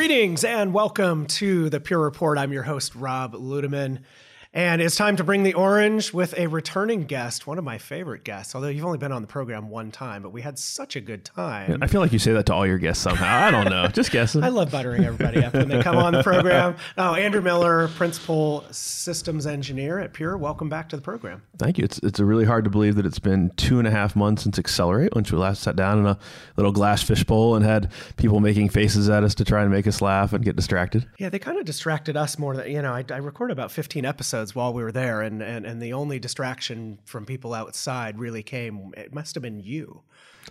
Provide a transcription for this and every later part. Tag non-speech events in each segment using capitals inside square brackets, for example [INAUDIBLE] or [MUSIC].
Greetings and welcome to the Pure Report. I'm your host, Rob Ludeman. And it's time to bring the orange with a returning guest, one of my favorite guests. Although you've only been on the program one time, but we had such a good time. I feel like you say that to all your guests somehow. I don't know. Just guessing. [LAUGHS] I love buttering everybody up when they come on the program. Oh, Andrew Miller, Principal Systems Engineer at Pure. Welcome back to the program. Thank you. It's it's really hard to believe that it's been two and a half months since Accelerate, once we last sat down in a little glass fishbowl and had people making faces at us to try and make us laugh and get distracted. Yeah, they kind of distracted us more than you know. I, I recorded about 15 episodes while we were there, and, and and the only distraction from people outside really came. It must have been you.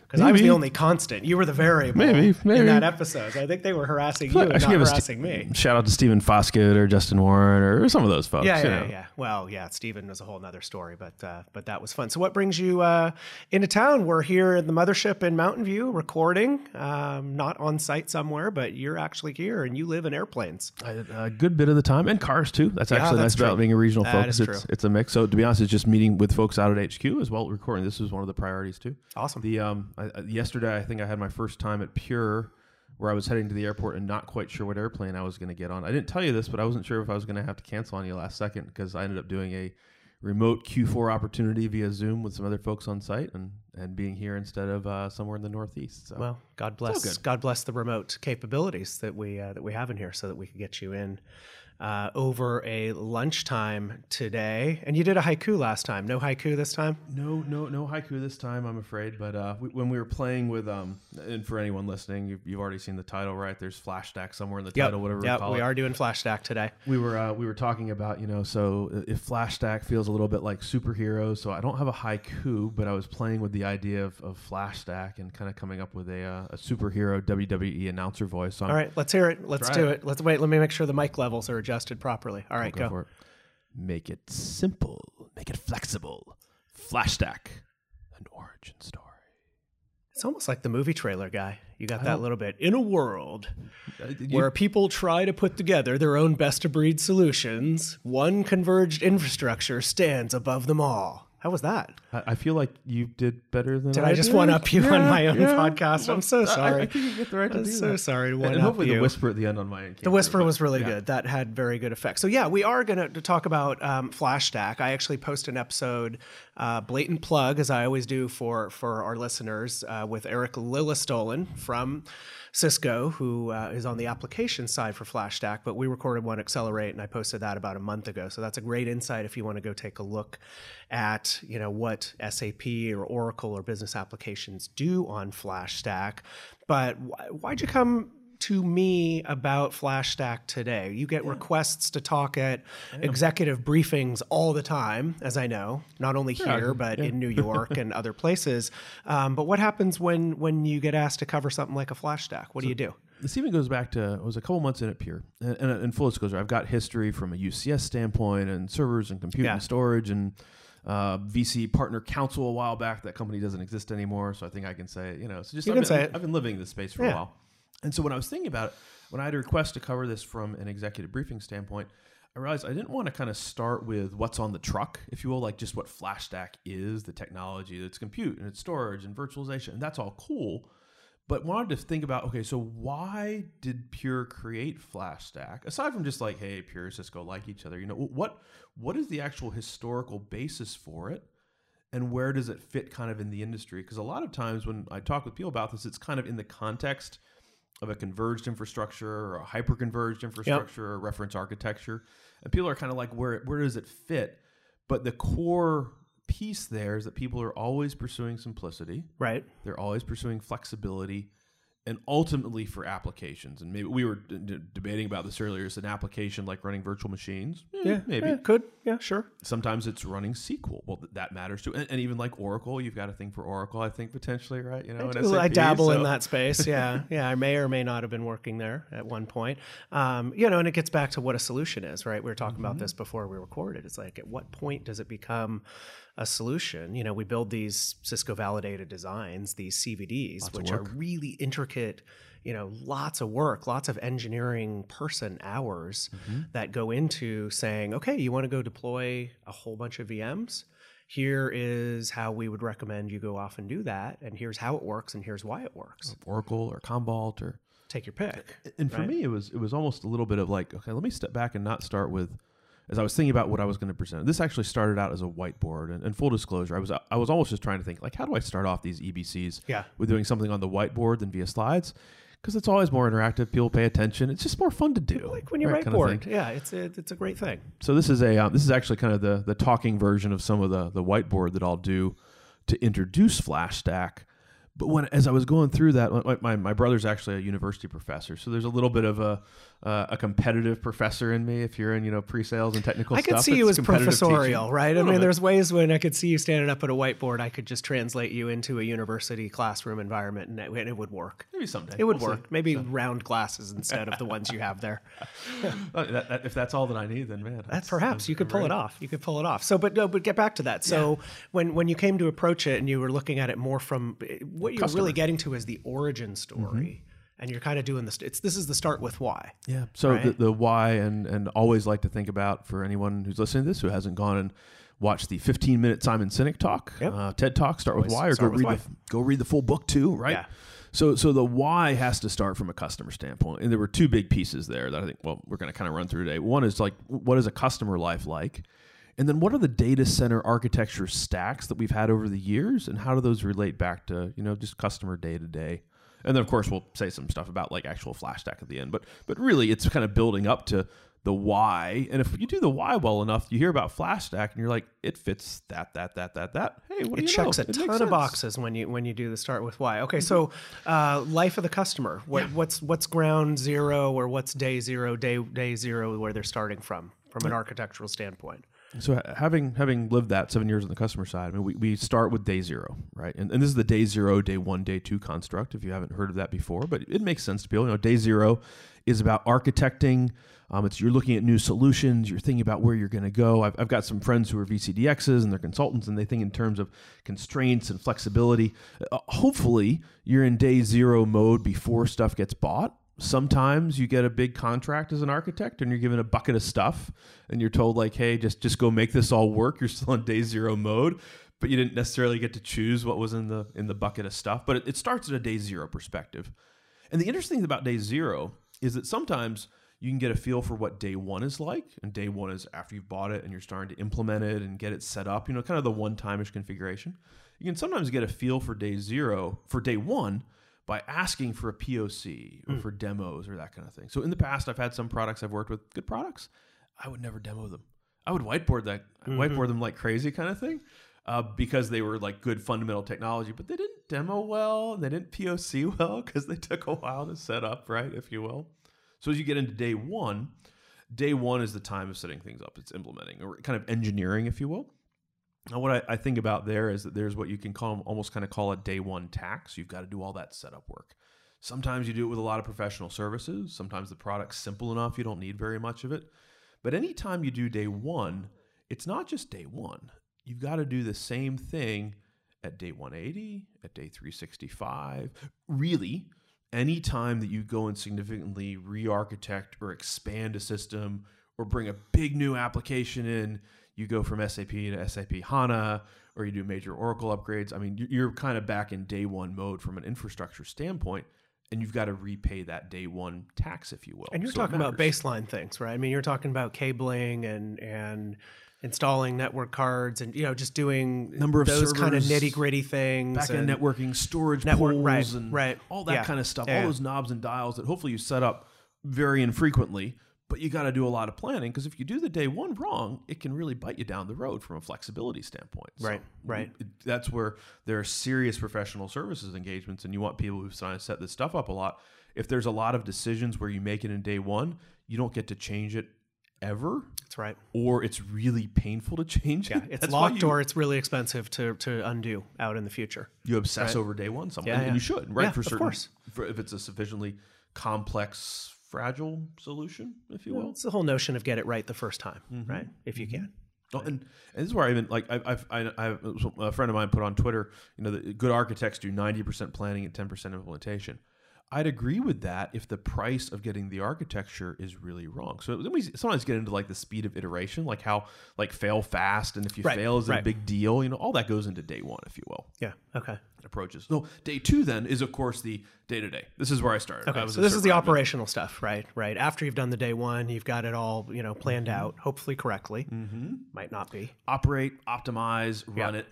Because I was the only constant. You were the variable Maybe, maybe. in that episode. So I think they were harassing you, I and not harassing st- me. Shout out to Stephen Foskett or Justin Warren or some of those folks. Yeah, you yeah, know. yeah. Well, yeah, Stephen was a whole nother story, but uh, but that was fun. So, what brings you uh, into town? We're here at the mothership in Mountain View, recording, um, not on site somewhere, but you're actually here, and you live in airplanes. A, a good bit of the time, and cars too. That's actually that's nice about being a regional That focus. is It's, true. it's a mix. So to be honest, it's just meeting with folks out at HQ as well. Recording this was one of the priorities too. Awesome. The um, I, yesterday I think I had my first time at Pure, where I was heading to the airport and not quite sure what airplane I was going to get on. I didn't tell you this, but I wasn't sure if I was going to have to cancel on you last second because I ended up doing a remote Q4 opportunity via Zoom with some other folks on site and and being here instead of uh, somewhere in the Northeast. So Well, God bless. God bless the remote capabilities that we uh, that we have in here, so that we could get you in uh, over a lunchtime today. And you did a haiku last time. No haiku this time. No, no, no haiku this time, I'm afraid. But uh, we, when we were playing with, um, and for anyone listening, you've, you've already seen the title, right? There's flash stack somewhere in the title, whatever Yep, we are doing Flash Stack today. We were uh, we were talking about you know so if Flash Stack feels a little bit like superheroes, so I don't have a haiku, but I was playing with the idea of, of Flash Stack and kind of coming up with a, uh, a superhero WWE announcer voice. So All right, let's hear it. Let's do it. it. Let's wait. Let me make sure the mic levels are adjusted properly. All right, go, go. for it. Make it simple, make it flexible. Flash Stack, an origin story. It's almost like the movie trailer guy. You got that don't- little bit. In a world Uh, you- where people try to put together their own best of breed solutions, one converged infrastructure stands above them all. How was that? I, I feel like you did better than Did I I just did. one up you on my own yeah. podcast? I'm so I- I, think you get the right to I'm do so that. sorry to And- one and up hopefully you. the whisper at the end on my. The whisper was really good. That had very good effect. So yeah, we are going to talk about um, Flash Stack. I actually post an episode, uh, blatant plug, as I always do for for our listeners, uh, with Eric Lillestolen from Cisco, who uh, is on the application side for FlashStack, But we recorded one Accelerate, and I posted that about a month ago. So that's a great insight if you want to go take a look at you know what SAP or Oracle or business applications do on FlashStack. But wh- why'd you come? To me about FlashStack today. You get requests to talk at executive briefings all the time, as I know, not only here but in New [LAUGHS] York and other places. Um, but what happens when when you get asked to cover something like a Flash Stack? What do you do? This even goes back to I was a couple months in at Pure, and, and in full disclosure, I've got history from a UCS standpoint and servers and compute Yeah. and storage and uh, VC partner council a while back. That company doesn't exist anymore, so I think I can say. You know, so just You I've can been, say it. I've been living in this space for Yeah. a while, and so when I was thinking about it, when I had a request to cover this from an executive briefing standpoint. I realized I didn't want to kind of start with what's on the truck, if you will, like just what Flash Stack is, the technology, it's compute and it's storage and virtualization, and that's all cool. But wanted to think about okay so why did pure create flash stack aside from just like hey pure cisco like each other you know what what is the actual historical basis for it? And where does it fit kind of in the industry? Because a lot of times when i talk with people about this it's kind of in the context of a converged infrastructure or a hyper converged infrastructure or reference architecture. And people are kind of like where where does it fit? But the core piece there is that people are always pursuing simplicity. Right. they're always pursuing flexibility and ultimately for applications. And maybe we were d- d- debating about this earlier. Is an application like running virtual machines? Eh, Yeah. maybe. yeah, could. Yeah. Sure. Sometimes it's running SQL. Well, th- that matters too. And, and even like Oracle, you've got a thing for Oracle, I think potentially, right? You know, I SAP, dabble in that space. Yeah, [LAUGHS] yeah. I may or may not have been working there at one point. Um, you know, and it gets back to what a solution is, right? We were talking about this before we recorded. It's like, at what point does it become a solution? You know, we build these Cisco validated designs, these CVDs, which are really intricate. You know, lots of work, lots of engineering person hours mm-hmm. that go into saying, okay, you want to go deploy a whole bunch of VMs here is how we would recommend you go off and do that and here's how it works and here's why it works Oracle or Commvault or take your pick. And for right? me, it was it was almost a little bit of like, okay, let me step back and not start with. As I was thinking about what I was going to present, this actually started out as a whiteboard. And, and full disclosure, I was I was almost just trying to think like, how do I start off these EBCs Yeah. with doing something on the whiteboard than via slides? Because it's always more interactive. People pay attention. It's just more fun to do. Like when you right, write kind of yeah, it's a, it's a great thing. So this is a uh, this is actually kind of the the talking version of some of the the whiteboard that I'll do to introduce FlashStack. But when as I was going through that, my, my, my brother's actually a university professor, so there's a little bit of a uh, a competitive professor in me. If you're in you know pre-sales and technical I stuff, could see you as professorial, teaching. right? I mean, bit. there's ways when I could see you standing up at a whiteboard. I could just translate you into a university classroom environment, and it, and it would work. maybe someday It would We'll see. work. Maybe round glasses instead of the ones you have there. [LAUGHS] That- that- if that's all that I need, then man, That's perhaps you could pull it off. You could pull it off. So, but no, but get back to that. So, when when you came to approach it and you were looking at it more from what you're Customer. really getting to is the origin story, and you're kind of doing this. It's this is the start with why. Yeah. So Right? the, the why and and always like to think about for anyone who's listening to this who hasn't gone and watched the 15 minute Simon Sinek talk, Yep. uh, TED talk, start with why, or go read why. the go read the full book too, right? Yeah. So so the why has to start from a customer standpoint, and there were two big pieces there that I think well we're going to kind of run through today. One is like what is a customer life like. And then what are the data center architecture stacks that we've had over the years and how do those relate back to, you know, just customer day to day? And then of course we'll say some stuff about like actual flash stack at the end. But but really it's kind of building up to the why. And if you do the why well enough, you hear about flash stack and you're like, it fits that, that, that, that, that. Hey, what do It you checks know? a It ton of boxes when you when you do the start with why. Okay, so uh, life of the customer. What, What's what's ground zero or what's day zero, day day zero, where they're starting from from an architectural standpoint. So having having lived that seven years on the customer side, I mean, we, we start with day zero, right? And, and this is the day zero, day one, day two construct. If you haven't heard of that before, but it makes sense to people. You know, day zero is about architecting. Um, it's you're looking at new solutions. You're thinking about where you're going to go. I've, I've got some friends who are VCDXs and they're consultants, and they think in terms of constraints and flexibility. Uh, hopefully, you're in day zero mode before stuff gets bought sometimes you get a big contract as an architect and you're given a bucket of stuff and you're told like hey just just go make this all work. You're still in day zero mode. But you didn't necessarily get to choose what was in the in the bucket of stuff. But it, it starts at a day zero perspective. And the interesting thing about day zero is that sometimes you can get a feel for what day one is like. And day one is after you've bought it and you're starting to implement it and get it set up you know kind of the one time-ish configuration. You can sometimes get a feel for day zero for day one by asking for a POC or for demos or that kind of thing. So in the past, I've had some products I've worked with, good products. I would never demo them. I would whiteboard that, whiteboard them like crazy kind of thing, uh, because they were like good fundamental technology, but they didn't demo well and they didn't POC [LAUGHS] well because they took a while to set up, right, if you will. So as you get into day one, day one is the time of setting things up. It's implementing or kind of engineering, if you will. Now, what I, I think about there is that there's what you can call almost kind of call a day one tax. You've got to do all that setup work. Sometimes you do it with a lot of professional services. Sometimes the product's simple enough you don't need very much of it. But anytime you do day one, it's not just day one. You've got to do the same thing at day 180, at day 365. Really, anytime that you go and significantly re architect or expand a system or bring a big new application in, you go from SAP to SAP HANA or you do major Oracle upgrades. I mean, you- you're kind of back in day one mode from an infrastructure standpoint, and you've got to repay that day one tax, if you will. And you're So talking about baseline things, right? I mean, you're talking about cabling and and installing network cards and you know just doing Number of those kind of nitty gritty things. back end and- networking, storage Network- pools, right, and right. all that Yeah. kind of stuff. Yeah. All those knobs and dials that hopefully you set up very infrequently, but you got to do a lot of planning because if you do the day one wrong, it can really bite you down the road from a flexibility standpoint. So Right, right. that's where there are serious professional services engagements, and you want people who've signed- set this stuff up a lot. If there's a lot of decisions where you make it in day one, you don't get to change it ever, That's right. or it's really painful to [LAUGHS] change Yeah, it. it's That's locked you- or it's really expensive to to undo out in the future. you obsess Right. over day one something, Yeah, and yeah. you should, right? Yeah, for of certain, course. For if it's a sufficiently complex, fragile solution, if you will. It's the whole notion of get it right the first time, Mm-hmm. right? If you can. Oh, and, and this is where I even like I, I've I, I a friend of mine put on Twitter, you know, that good architects do ninety percent planning and ten percent implementation. I'd agree with that if the price of getting the architecture is really wrong. So then we sometimes get into like the speed of iteration, like how like fail fast, and if you Right, fail is it a big deal, you know, all that goes into day one, if you will. Yeah. Okay. Approaches. So day two then is of course the day to day. This is where I started. Okay, I so this is the operational stuff, right? Right. After you've done the day one, you've got it all, you know, planned Mm-hmm. out, hopefully correctly. Mm-hmm. Might not be. operate, optimize, run Yeah. it.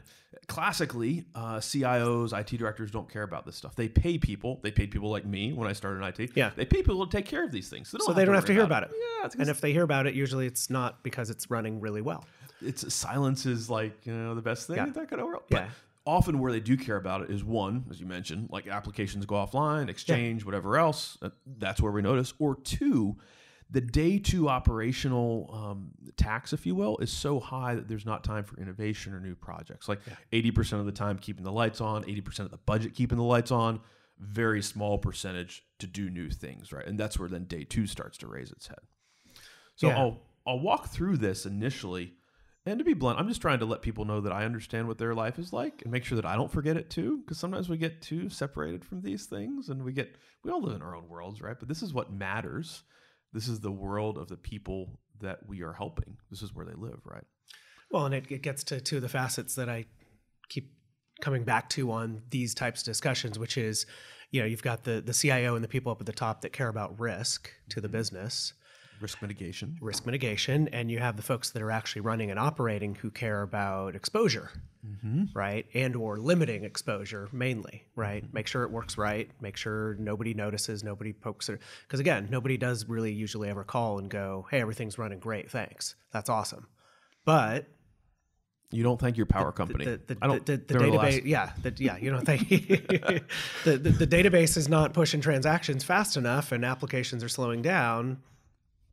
Classically, uh, CIOs, IT directors don't care about this stuff. They pay people. They paid people like me when I started in IT. Yeah. They pay people to take care of these things. So they don't have to worry hear about it. Yeah, And if they hear about it, usually it's not because it's running really well. it's silence is like you know the best thing Yeah. in that kind of world. But Yeah. Often where they do care about it is one, as you mentioned, like applications go offline, exchange, whatever else. That's where we notice. Or two, the day two operational um, tax, if you will, is so high that there's not time for innovation or new projects. Like eighty percent of the time keeping the lights on, eighty percent of the budget keeping the lights on. Very small percentage to do new things, right? And that's where then day two starts to raise its head. So Yeah. I'll I'll walk through this initially, and to be blunt, I'm just trying to let people know that I understand what their life is like and make sure that I don't forget it too. Because sometimes we get too separated from these things, and we get we all live in our own worlds, right? But this is what matters. This is the world of the people that we are helping. This is where they live, right? Well, and it, it gets to two of the facets that I keep coming back to on these types of discussions, which is, you know, you've got the the CIO and the people up at the top that care about risk to the mm-hmm. business, Risk mitigation. risk mitigation, and you have the folks that are actually running and operating who care about exposure, mm-hmm. right, and or limiting exposure mainly, right. Mm-hmm. Make sure it works right. Make sure nobody notices, nobody pokes it, because again, nobody does really usually ever call and go, "Hey, everything's running great, thanks, that's awesome," but You don't thank your power company. the, the, I don't. the, the they're the last- database yeah yeah you think [LAUGHS] the, the, the database is not pushing transactions fast enough and applications are slowing down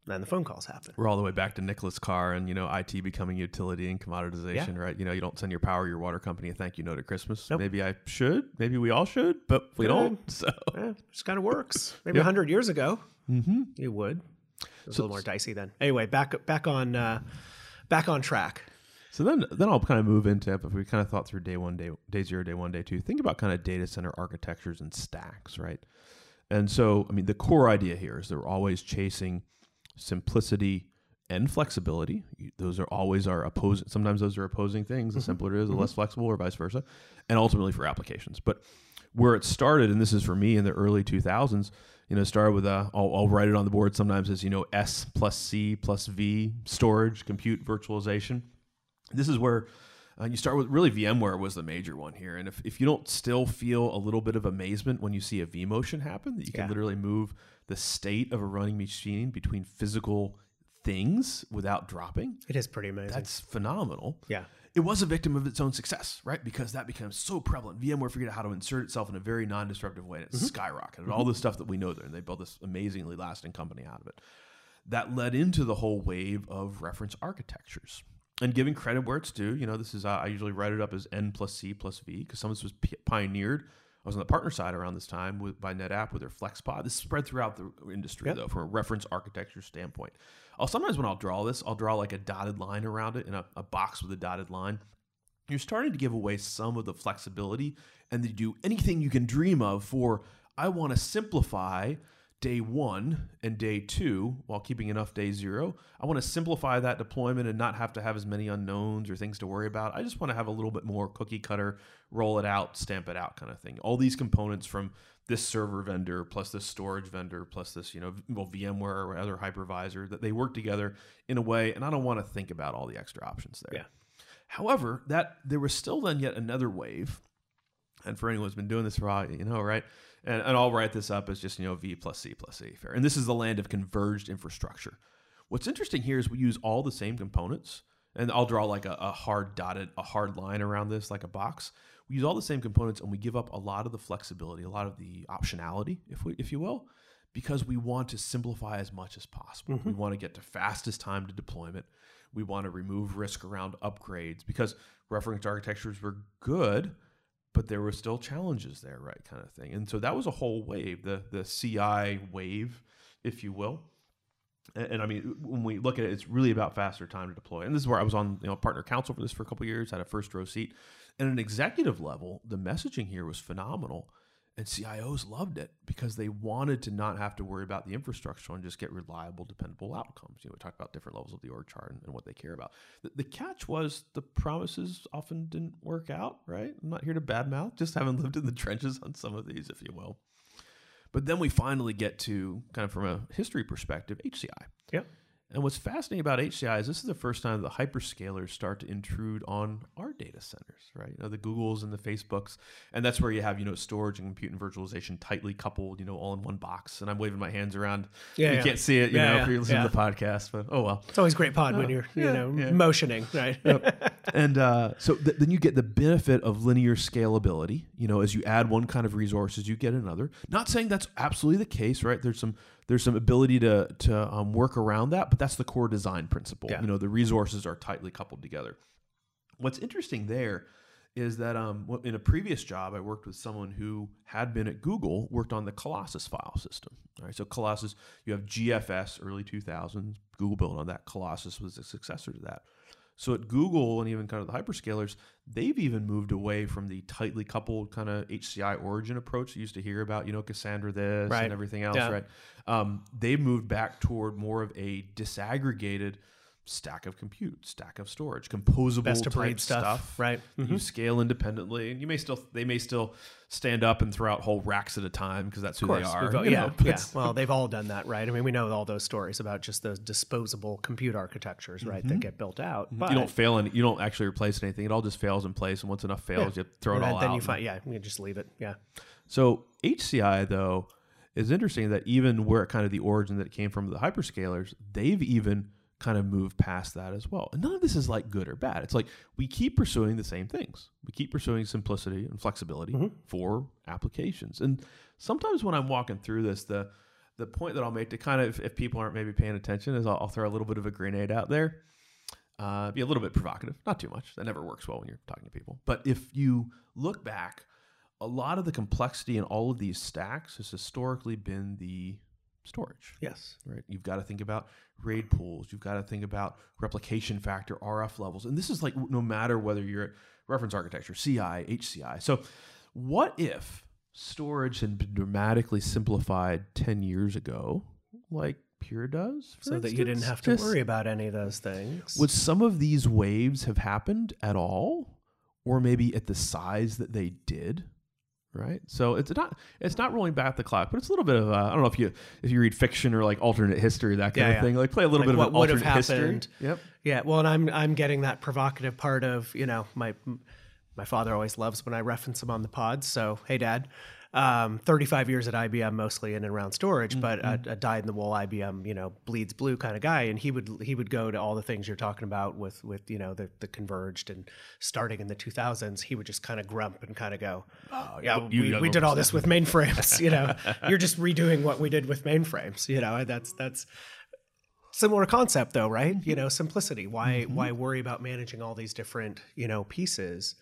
then the phone calls happen we're all the way back to Nicholas Carr and you know IT becoming utility and commoditization, right? You know, you don't send your power, your water company a thank you note at Christmas. Nope. Maybe I should, maybe we all should, but we don't. [LAUGHS] So yeah, it just kind of works [LAUGHS] maybe a 100 years ago Mm-hmm. you would it was a little more dicey then anyway back back on uh, back on track So then, then I'll kind of move into if we kind of thought through day one, day day zero, day one, day two. Think about kind of data center architectures and stacks, right? And so, I mean, the core idea here is they're always chasing simplicity and flexibility. Those are always our opposing. Sometimes those are opposing things. The simpler it is, the less flexible, or vice versa. And ultimately for applications. But where it started, and this is for me in the early 2000s, you know, started with a, I'll, I'll write it on the board sometimes as, you know, S plus C plus V storage, compute, virtualization this is where uh, you start with really VMware was the major one here. And if, if you don't still feel a little bit of amazement when you see a vMotion happen, that you can literally move the state of a running machine between physical things without dropping, it is pretty amazing that's phenomenal. yeah It was a victim of its own success, right? Because that becomes so prevalent. VMware figured out how to insert itself in a very non-disruptive way, and it skyrocketed. All the stuff that we know there, and they built this amazingly lasting company out of it. That led into the whole wave of reference architectures. And giving credit where it's due, you know, this is uh, I usually write it up as N plus C plus V because some of this was p- pioneered. I was on the partner side around this time with by NetApp with their FlexPod. This spread throughout the industry Yep. though, from a reference architecture standpoint. I'll sometimes when I'll draw this, I'll draw like a dotted line around it in a, a box with a dotted line. You're starting to give away some of the flexibility and to do anything you can dream of for I want to simplify day one and day two while keeping enough day zero. I want to simplify that deployment and not have to have as many unknowns or things to worry about. I just want to have a little bit more cookie cutter, roll it out, stamp it out kind of thing. All these components from this server vendor plus this storage vendor plus this, you know, well, VMware or other hypervisor that they work together in a way. And I don't want to think about all the extra options there. Yeah. However, that there was still then yet another wave and for anyone who's been doing this for a while, you know, right? And, and I'll write this up as just, you know, V plus C plus C. Fair. And this is the land of converged infrastructure. What's interesting here is we use all the same components. And I'll draw like a, a hard dotted, a hard line around this, like a box. We use all the same components and we give up a lot of the flexibility, a lot of the optionality, if we if you will, because we want to simplify as much as possible. Mm-hmm. We want to get to fastest time to deployment. We want to remove risk around upgrades because reference architectures were good, but there were still challenges there, right? Kind of thing. And so that was a whole wave, the the CI wave, if you will. And, and I mean, when we look at it, it's really about faster time to deploy. And this is where I was on, you know, partner council for this for a couple years, had a first row seat. And at an executive level, the messaging here was phenomenal. And CIOs loved it because they wanted to not have to worry about the infrastructure and just get reliable, dependable outcomes. You know, we talk about different levels of the org chart and, and what they care about. The, the, catch was the promises often didn't work out, right? I'm not here to badmouth, just having lived in the trenches on some of these, if you will. But then we finally get to kind of from a history perspective, HCI. Yep. And what's fascinating about HCI is this is the first time the hyperscalers start to intrude on our data centers, right? You know, the Googles and the Facebooks, and that's where you have you know storage and compute and virtualization tightly coupled, you know, all in one box. And I'm waving my hands around. Yeah, you yeah. can't see it, you Yeah, know, yeah, if you're listening to the podcast, but oh well. It's always great pod when you're, you know, motioning, right? yep. [LAUGHS] and uh, so th- then you get the benefit of linear scalability. You know, as you add one kind of resources, you get another. Not saying that's absolutely the case, right? There's some there's some ability to to um, work around that, but that's the core design principle. Yeah. You know, the resources are tightly coupled together. What's interesting there is that um, in a previous job, I worked with someone who had been at Google, worked on the Colossus file system. All right, so Colossus, you have GFS, early 2000s. Google built on that. Colossus was the successor to that. So at Google and even kind of the hyperscalers, they've even moved away from the tightly coupled kind of HCI origin approach you used to hear about, you know, Cassandra this Right. and everything else, Yeah. right? Um, they've moved back toward more of a disaggregated stack of compute, stack of storage, composable Best of type breed stuff, right? Mm-hmm. You scale independently, and you may still they may still stand up and throw out whole racks at a time because that's who they are. all- yeah, know, yeah. Well, they've all done that, right? I mean, we know all those stories about just those disposable compute architectures, right, that get built out. But, Mm-hmm. you don't fail and you don't actually replace anything. It all just fails in place, and once enough fails, you throw it and all then out. you find, yeah, you just leave it. Yeah, So HCI though is interesting that even where kind of the origin that it came from the hyperscalers, they've even kind of move past that as well. And none of this is like good or bad. It's like we keep pursuing the same things. We keep pursuing simplicity and flexibility for applications. And sometimes when I'm walking through this, the the point that I'll make to kind of if people aren't maybe paying attention is I'll, I'll throw a little bit of a grenade out there. Uh, be a little bit provocative, not too much. That never works well when you're talking to people. But if you look back, a lot of the complexity in all of these stacks has historically been the storage. yes, Right, you've got to think about RAID pools. You've got to think about replication factor, RF levels, and this is like no matter whether you're at reference architecture, CI, HCI. So, what if storage had been dramatically simplified ten years ago, like Pure does, so that you didn't have to Just- worry about any of those things. would some of these waves have happened at all, or maybe at the size that they did? Right, so it's not it's not rolling back the clock, but it's a little bit of I don't know if you if you read fiction or like alternate history that kind Yeah, of yeah. thing, like play a little bit of an would have alternate history. happened. Yep. Yeah, well, and I'm I'm getting that provocative part of you know my my father always loves when I reference him on the pod. So hey, Dad, um, 35 years at IBM, mostly in and around storage, but Mm-hmm. a, a dyed in the wool IBM, you know, bleeds blue kind of guy, and he would he would go to all the things you're talking about with with you know the the converged and starting in the 2000s, he would just kind of grump and kind of go, oh yeah, you we, we did all this with mainframes, you know, [LAUGHS] you're just redoing what we did with mainframes, you know, that's that's similar concept though right? You know simplicity. Why why worry about managing all these different you know pieces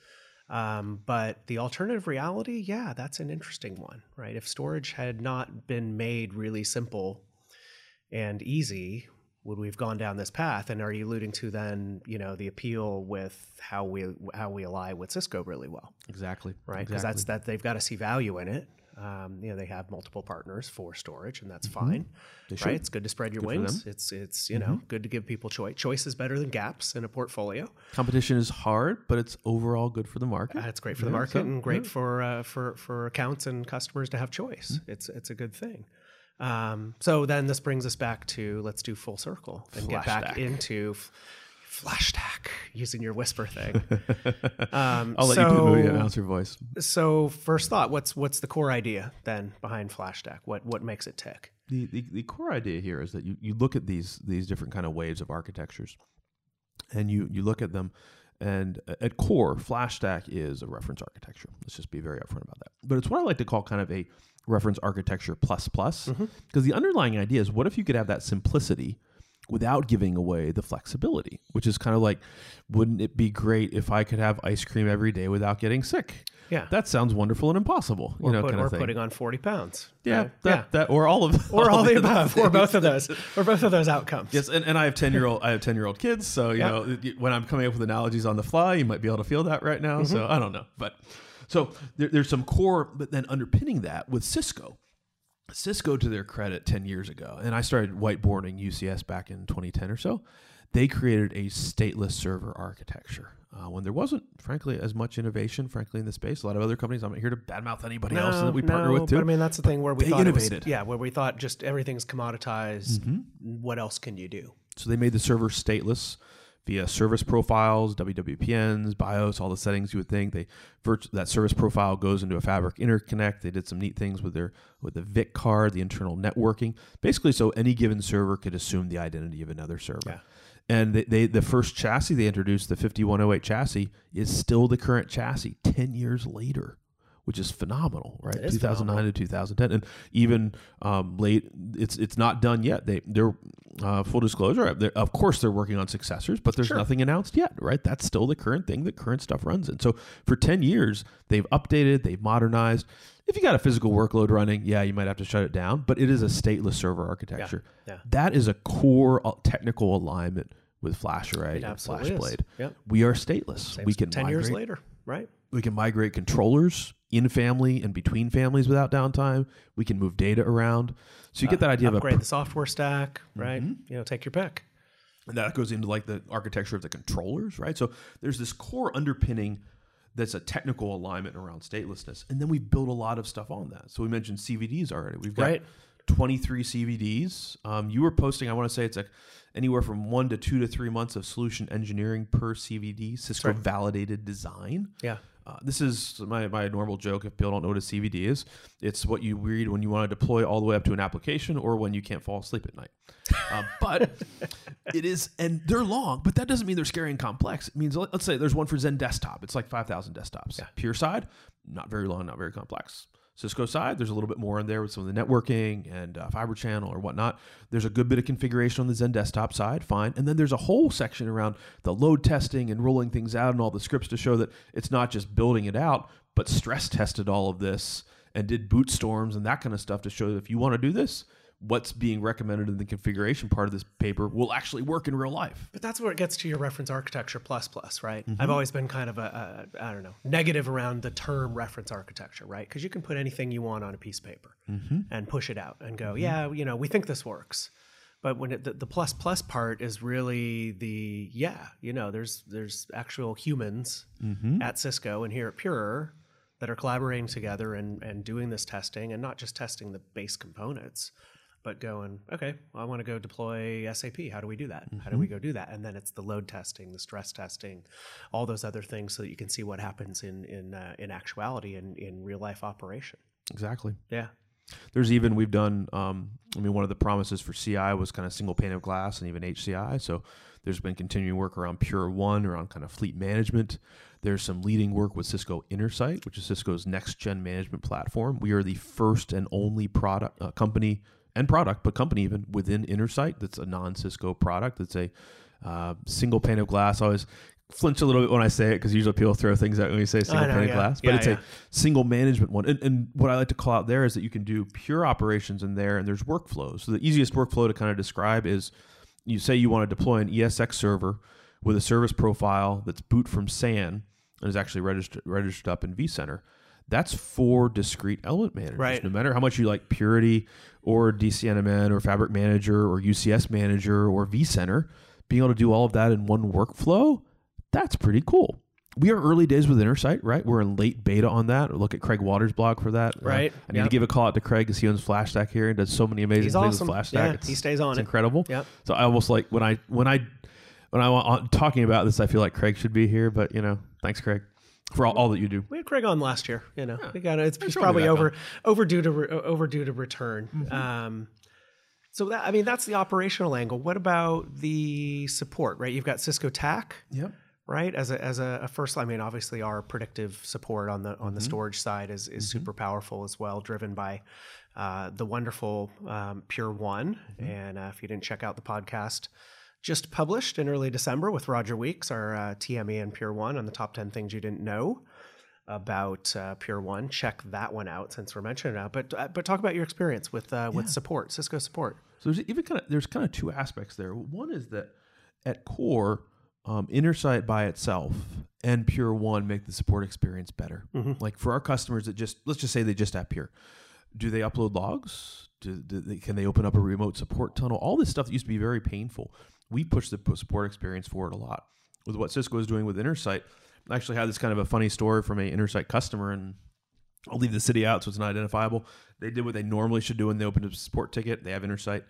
um, but the alternative reality yeah that's an interesting one right? If storage had not been made really simple and easy would we have gone down this path? And are you alluding to then you know the appeal with how we how we ally with cisco really well? Exactly. right? Because that's that they've got to see value in it um, you know they have multiple partners for storage and that's fine should. right? it's good to spread your for wings. it's it's you know good to give people choice choice is better than gaps in a portfolio. Competition is hard, but it's overall good for the market. uh, it's great for the market so- and great for uh, for for accounts and customers to have choice. It's it's a good thing. Um, so then this brings us back to let's do full circle and get back into f- flash stack using your whisper thing [LAUGHS] um, I'll let so, you do the movie announcer voice. So first thought, what's what's the core idea then behind FlashStack? What what makes it tick? the, the, the core idea here is that you, you look at these these different kind of waves of architectures and you you look at them and at core flashstack is a reference architecture let's just be very upfront about that but it's what i like to call kind of a reference architecture plus plus because the underlying idea is what if you could have that simplicity without giving away the flexibility which is kind of like wouldn't it be great if i could have ice cream every day without getting sick Yeah. that sounds wonderful and impossible you know put, kind or of thing putting on forty pounds. yeah, right? that, yeah. that or all of [LAUGHS] Or all the other above, or both of those, [LAUGHS] or both of those outcomes. Yes, and, and I have ten year old [LAUGHS] I have ten year old kids, so you Yeah. know when I'm coming up with analogies on the fly, you might be able to feel that right now. Mm-hmm. So I don't know, but So there, there's some core, but then underpinning that with Cisco. Cisco, to their credit, 10 years ago, and I started whiteboarding UCS back in 2010 or so, they created a stateless server architecture. Uh, when there wasn't, frankly, as much innovation, frankly, in the space, a lot of other companies. I'm not here to badmouth anybody else that we partner with too. But I mean, that's the thing where we thought it was- innovated. yeah, where we thought just everything's commoditized. Mm-hmm. What else can you do? So they made the server stateless via uh, service profiles, WWPNs, BIOS, all the settings you would think. They that service profile goes into a Fabric interconnect. They did some neat things with their with the VIC card, the internal networking, basically so any given server could assume the identity of another server. Yeah. And they, they the first chassis they introduced, the 5108 chassis, is still the current chassis 10 years later. Which is phenomenal, right? It is 2009 to 2010, and even um, late, it's it's not done yet. They they're uh, full disclosure. they're- Of course, they're working on successors, but there's Sure. nothing announced yet, right? That's still the current thing that current stuff runs in. So for 10 years, they've updated, they've modernized. If you got a physical workload running, yeah, you might have to shut it down, but it is a stateless server architecture. yeah. That is a core uh, technical alignment with FlashArray It and. FlashBlade. Yep. We are stateless. Same we can ten migrate, years later, right? we can migrate controllers in family and between families without downtime. We can move data around. So you get that idea of a Upgrade the software stack, right? Mm-hmm. You know, take your pick. And that goes into like the architecture of the controllers, right? So there's this core underpinning that's a technical alignment around statelessness. And then we build a lot of stuff on that. So we mentioned CVDs already. We've got Right. 23 CVDs. Um, you were posting, I want to say it's like anywhere from one to two to three months of solution engineering per CVD, Cisco right. validated design. Yeah. Uh, this is my, my normal joke if people don't know what a CVD is. It's what you read when you want to deploy all the way up to an application or when you can't fall asleep at night. Uh, but [LAUGHS] it is, and they're long, but that doesn't mean they're scary and complex. It means, let- let's say there's one for XenDesktop. It's like 5,000 desktops. Yeah. Pure side, not very long, not very complex. Cisco side, there's a little bit more in there with some of the networking and uh, fiber channel or whatnot. There's a good bit of configuration on the XenDesktop side, fine. And then there's a whole section around the load testing and rolling things out and all the scripts to show that it's not just building it out, but stress tested all of this and did boot storms and that kind of stuff to show that if you want to do this, what's being recommended in the configuration part of this paper will actually work in real life. But that's where it gets to your reference architecture plus plus, right? Mm-hmm. I've always been kind of a, a I don't know negative around the term reference architecture, right? Because you can put anything you want on a piece of paper Mm-hmm. and push it out and go, yeah, you know, we think this works. But when it, the, the plus plus part is really the yeah, you know, there's there's actual humans Mm-hmm. at Cisco and here at Pure that are collaborating together and and doing this testing and not just testing the base components, but going, okay, well, I want to go deploy SAP. How do we do that? How do we go do that? And then it's the load testing, the stress testing, all those other things, so that you can see what happens in in uh, in actuality in in real life operation. Exactly. Yeah, There's even we've done. Um, I mean, one of the promises for CI was kind of single pane of glass and even HCI. So there's been continuing work around Pure One, around kind of fleet management. There's some leading work with Cisco Intersight, which is Cisco's next gen management platform. We are the first and only product uh, company and product, but company even within Intersight that's a non Cisco product. That's a uh, single pane of glass. I always flinch a little bit when I say it because usually people throw things out when you say single pane yeah. of glass, but Yeah, it's yeah. a single management one. And, and what I like to call out there is that you can do pure operations in there and there's workflows. So the easiest workflow to kind of describe is you say you want to deploy an ESX server with a service profile that's boot from SAN and is actually registered registered up in vCenter. That's four discrete element managers. Right. No matter how much you like Purity or DCNMN or Fabric Manager or UCS Manager or vCenter, being able to do all of that in one workflow, that's pretty cool. We are early days with Intersight, right? We're in late beta on that. Look at Craig Waters' blog for that. Uh, Right. I need to give a call out to Craig because he owns FlashStack here and does so many amazing he's things awesome. with FlashStack. Yeah, It's- he stays on it's it. incredible. Yep. So I almost like when I when I when I want talking about this, I feel like Craig should be here. But you know, thanks, Craig, for all, all that you do. We had Craig on last year. You know, we got it's, it's sure we'll be probably over overdue to re, overdue to return. Um, so that I mean that's the operational angle. What about the support? Right, you've got Cisco TAC. Yep. right as a as a, a first i mean obviously our predictive support on the on the storage side is is super powerful as well driven by uh, the wonderful um, pure one and uh, if you didn't check out the podcast just published in early december with roger weeks our uh, tme and pure one on the top 10 things you didn't know about uh, pure one check that one out since we're mentioning it now but uh, but talk about your experience with uh, with support cisco support So there's even kind of there's kind of two aspects there. One is that at core, um, Intersight by itself and Pure One make the support experience better. Mm-hmm. Like for our customers that just let's just say they just have Pure, do they upload logs? Do, do they, can they open up a remote support tunnel? All this stuff that used to be very painful. We push the support experience forward a lot with what Cisco is doing with Intersight. I actually had this kind of a funny story from a Intersight customer, and I'll leave the city out so it's not identifiable. They did what they normally should do when they opened a support ticket. They have Intersight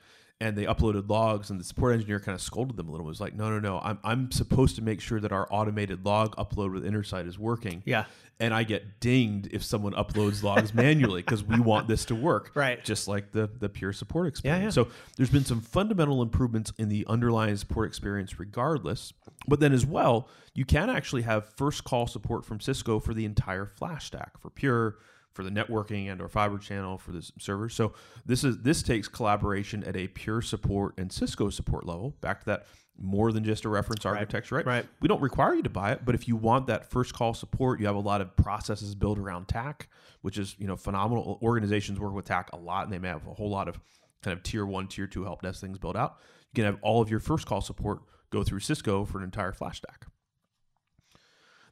and they uploaded logs and the support engineer kind of scolded them a little. It was like, no, no, no, I'm, I'm supposed to make sure that our automated log upload with Intersight is working. Yeah. And I get dinged if someone uploads logs manually because we want this to work. [LAUGHS] Right. Just like the, the pure support experience. yeah. So there's been some fundamental improvements in the underlying support experience regardless. But then as well, you can actually have first call support from Cisco for the entire flash stack for pure, for the networking and or fiber channel for the servers. So this is this takes collaboration at a pure support and Cisco support level. Back to that more than just a reference architecture, right? right. We don't require you to buy it, but if you want that first call support, you have a lot of processes built around TAC, which is you know phenomenal. Organizations work with TAC a lot, and they may have a whole lot of kind of tier one, tier two help desk things built out. You can have all of your first call support go through Cisco for an entire flash stack.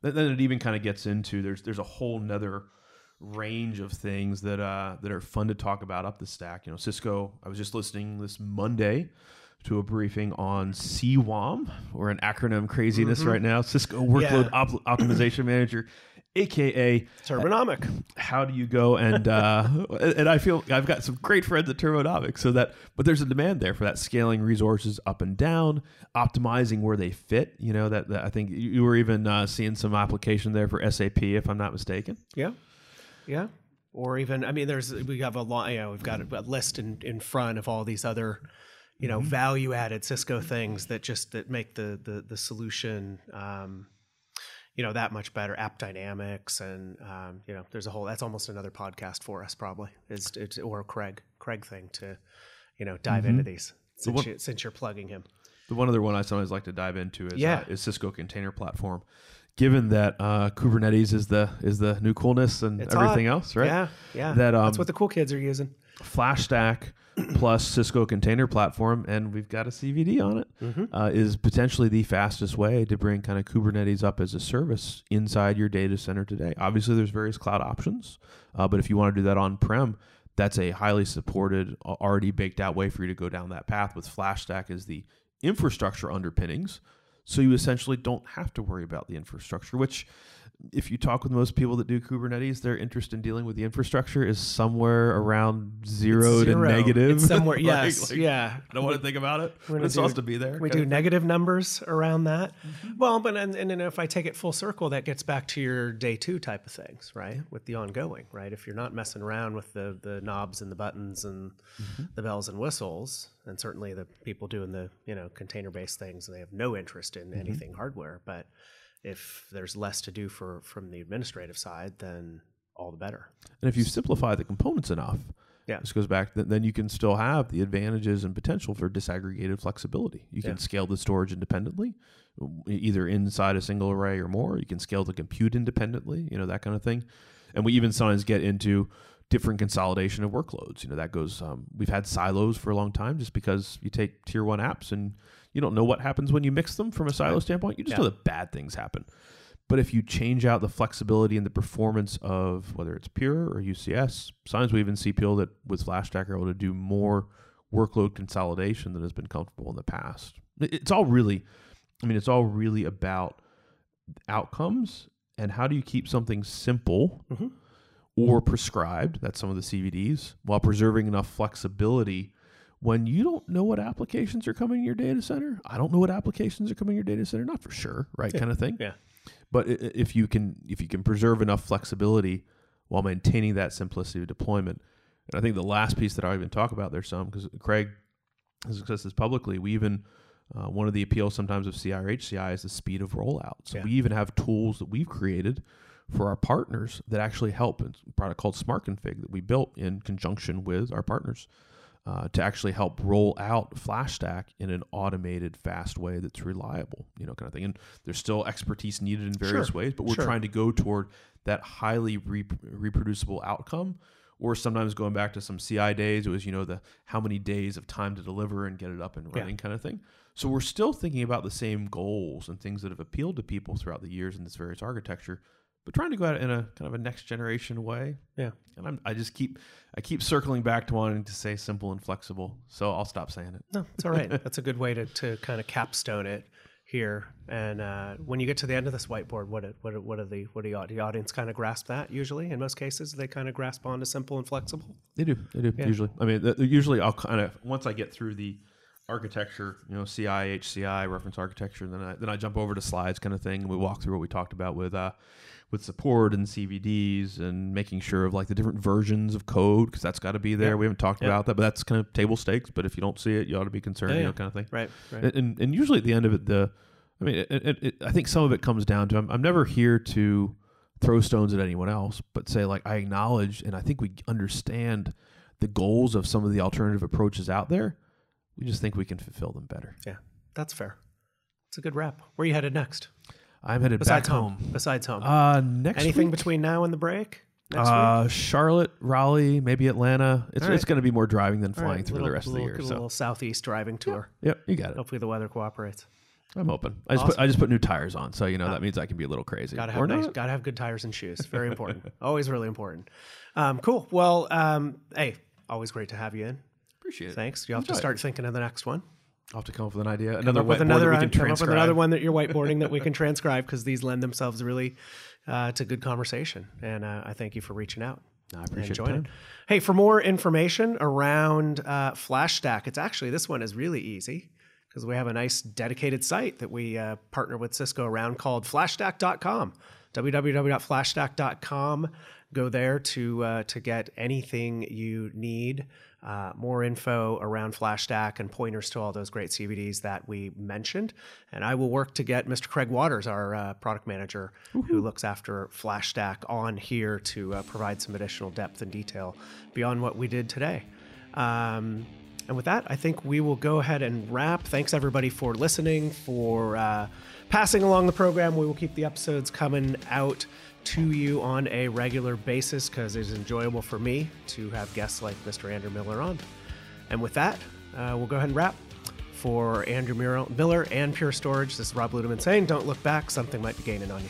Then, then it even kind of gets into there's there's a whole nother range of things that uh, that are fun to talk about up the stack. You know, Cisco. I was just listening this Monday to a briefing on CWOM. We're in acronym craziness right now. Cisco Workload Yeah. Op- Optimization Manager, aka Turbonomic. how do you go and uh, [LAUGHS] and I feel I've got some great friends at Turbonomics, so that but there's a demand there for that scaling resources up and down, optimizing where they fit. You know that, that I think you you were even uh, seeing some application there for SAP, if I'm not mistaken. Yeah. Yeah. Or even, I mean, there's, we have a lot, you know, we've got a list in, in front of all these other, you know, value added Cisco things that just, that make the, the, the solution, um, you know, that much better AppDynamics. And, um, you know, there's a whole, that's almost another podcast for us probably is, it's, or Craig, Craig thing to, you know, dive into these since, what- you, since you're plugging him. The one other one I sometimes like to dive into is Yeah. uh, is Cisco Container Platform. Given that uh, Kubernetes is the is the new coolness and It's everything hot. else, right? Yeah. Yeah. That, um, that's what the cool kids are using. Flash Stack [CLEARS THROAT] plus Cisco Container Platform, and we've got a CVD on it, uh, is potentially the fastest way to bring kind of Kubernetes up as a service inside your data center today. Obviously, there's various cloud options, uh, but if you want to do that on prem, that's a highly supported, already baked out way for you to go down that path. With FlashStack as the infrastructure underpinnings, so you essentially don't have to worry about the infrastructure, which if you talk with most people that do Kubernetes, their interest in dealing with the infrastructure is somewhere around zero, Zero. to negative. It's [LAUGHS] somewhere, Like- yes. like, yeah. I don't want to think about it. It's do- supposed to be there. We do negative numbers around that. Mm-hmm. Well, but and, and then if I take it full circle, that gets back to your day two type of things, right? With the ongoing, right? If you're not messing around with the the knobs and the buttons and mm-hmm. the bells and whistles, and certainly the people doing the you know container based things, and they have no interest in mm-hmm. anything hardware. But if there's less to do for from the administrative side, then all the better. And if you simplify the components enough, Yeah. this goes back, then you can still have the advantages and potential for disaggregated flexibility. You can Yeah. scale the storage independently, either inside a single array or more. You can scale the compute independently, you know, that kind of thing. And we even sometimes get into different consolidation of workloads. You know, that goes, um, we've had silos for a long time just because you take tier one apps and you don't know what happens when you mix them from a silo standpoint. You just Yeah. know that bad things happen. But if you change out the flexibility and the performance of whether it's Pure or UCS, sometimes we even see people that with FlashStack are able to do more workload consolidation than has been comfortable in the past. It's all really, I mean, it's all really about outcomes and how do you keep something simple Mhm. Or prescribed, that's some of the CVDs, while preserving enough flexibility when you don't know what applications are coming in your data center. I don't know what applications are coming in your data center, not for sure, right? Kind of thing. Yeah. But if you can if you can preserve enough flexibility while maintaining that simplicity of deployment, and I think the last piece that I even talk about there's some because Craig has discussed this publicly. We even uh, one of the appeals sometimes of CI or HCI is the speed of rollout. So Yeah. we even have tools that we've created for our partners that actually help. It's a product called Smart Config that we built in conjunction with our partners uh, to actually help roll out FlashStack in an automated, fast way that's reliable, you know, kind of thing. And there's still expertise needed in various Sure, ways, but we're sure. trying to go toward that highly rep- reproducible outcome. Or sometimes going back to some CI days, it was you know the how many days of time to deliver and get it up and Yeah. running kind of thing. So we're still thinking about the same goals and things that have appealed to people throughout the years in this various architecture, but trying to go at it in a kind of a next generation way. Yeah. And I'm, I just keep I keep circling back to wanting to say simple and flexible. So I'll stop saying it. No, it's all right. That's a good way to, to kind of capstone it here. And uh, when you get to the end of this whiteboard, what it, what what are the what do you, the audience kind of grasp that usually? In most cases, they kind of grasp onto simple and flexible. They do. They do. Usually, I mean, usually I'll kind of once I get through the architecture, you know, CI, HCI, reference architecture, then I then I jump over to slides kind of thing. And we walk through what we talked about with uh, with support and CVDs and making sure of like the different versions of code because that's got to be there. Yeah. We haven't talked Yeah. about that, but that's kind of table stakes. But if you don't see it, you ought to be concerned, Yeah, you know, kind of thing. Right. Right. And, and, and usually at the end of it, the I mean, it, it, it, I think some of it comes down to I'm, I'm never here to throw stones at anyone else, but say like I acknowledge and I think we understand the goals of some of the alternative approaches out there. We just think we can fulfill them better. yeah, that's fair. It's a good wrap. Where are you headed next? I'm headed Besides back home. home. Besides home. Uh, next Anything week, between now and the break? Next week? uh, Charlotte, Raleigh, maybe Atlanta. It's All it's going to be more driving than All flying right, through little- the rest of the little- year. A So little southeast driving tour. yep, you got it. Hopefully the weather cooperates. I'm open. I just put I just put new tires on, so you know that means I can be a little crazy. Gotta Or have nice, not. gotta have good tires and shoes. Very [LAUGHS] important. always really important. Um, cool. Well, um, hey, always great to have you in. Appreciate it. Thanks. You have to Enjoy it. start thinking of the next one. I'll have to come up with an idea. Come Another up with another, that come up with another one that you're whiteboarding that we can transcribe because these lend themselves really uh, to good conversation. And uh, I thank you for reaching out. I appreciate joining. Hey, for more information around uh, FlashStack, it's actually this one is really easy because we have a nice dedicated site that we uh, partner with Cisco around called flashstack.com. www.flashstack.com. Go there to uh, to get anything you need. Uh, more info around FlashStack and pointers to all those great CVDs that we mentioned. And I will work to get Mr. Craig Waters, our uh, product manager, who looks after FlashStack, on here to uh, provide some additional depth and detail beyond what we did today. Um, and with that, I think we will go ahead and wrap. Thanks everybody for listening, for uh, passing along the program. We will keep the episodes coming out to you on a regular basis because it's enjoyable for me to have guests like Mr. Andrew Miller on. And with that, uh, we'll go ahead and wrap. For Andrew Miller and Pure Storage, this is Rob Ludeman saying, don't look back, something might be gaining on you.